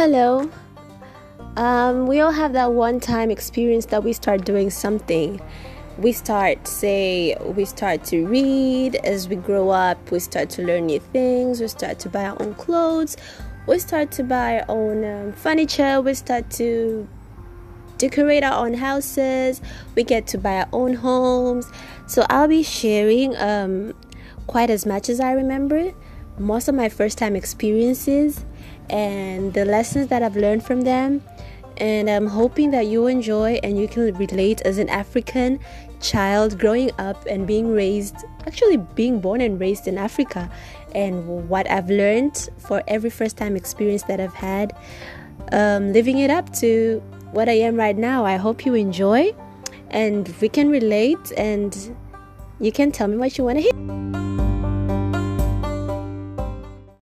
Hello. Um, we all have that one time experience that we start doing something. We start, say, we start to read as we grow up, we start to learn new things, we start to buy our own clothes, we start to buy our own um, furniture, we start to decorate our own houses, we get to buy our own homes. So I'll be sharing um, quite as much as I remember most of my first time experiences and the lessons that I've learned from them. And I'm hoping that you enjoy and you can relate as an African child growing up and being raised, actually being born and raised in Africa, and what I've learned for every first time experience that I've had, um, living it up to what I am right now. I hope you enjoy and we can relate and you can tell me what you want to hear.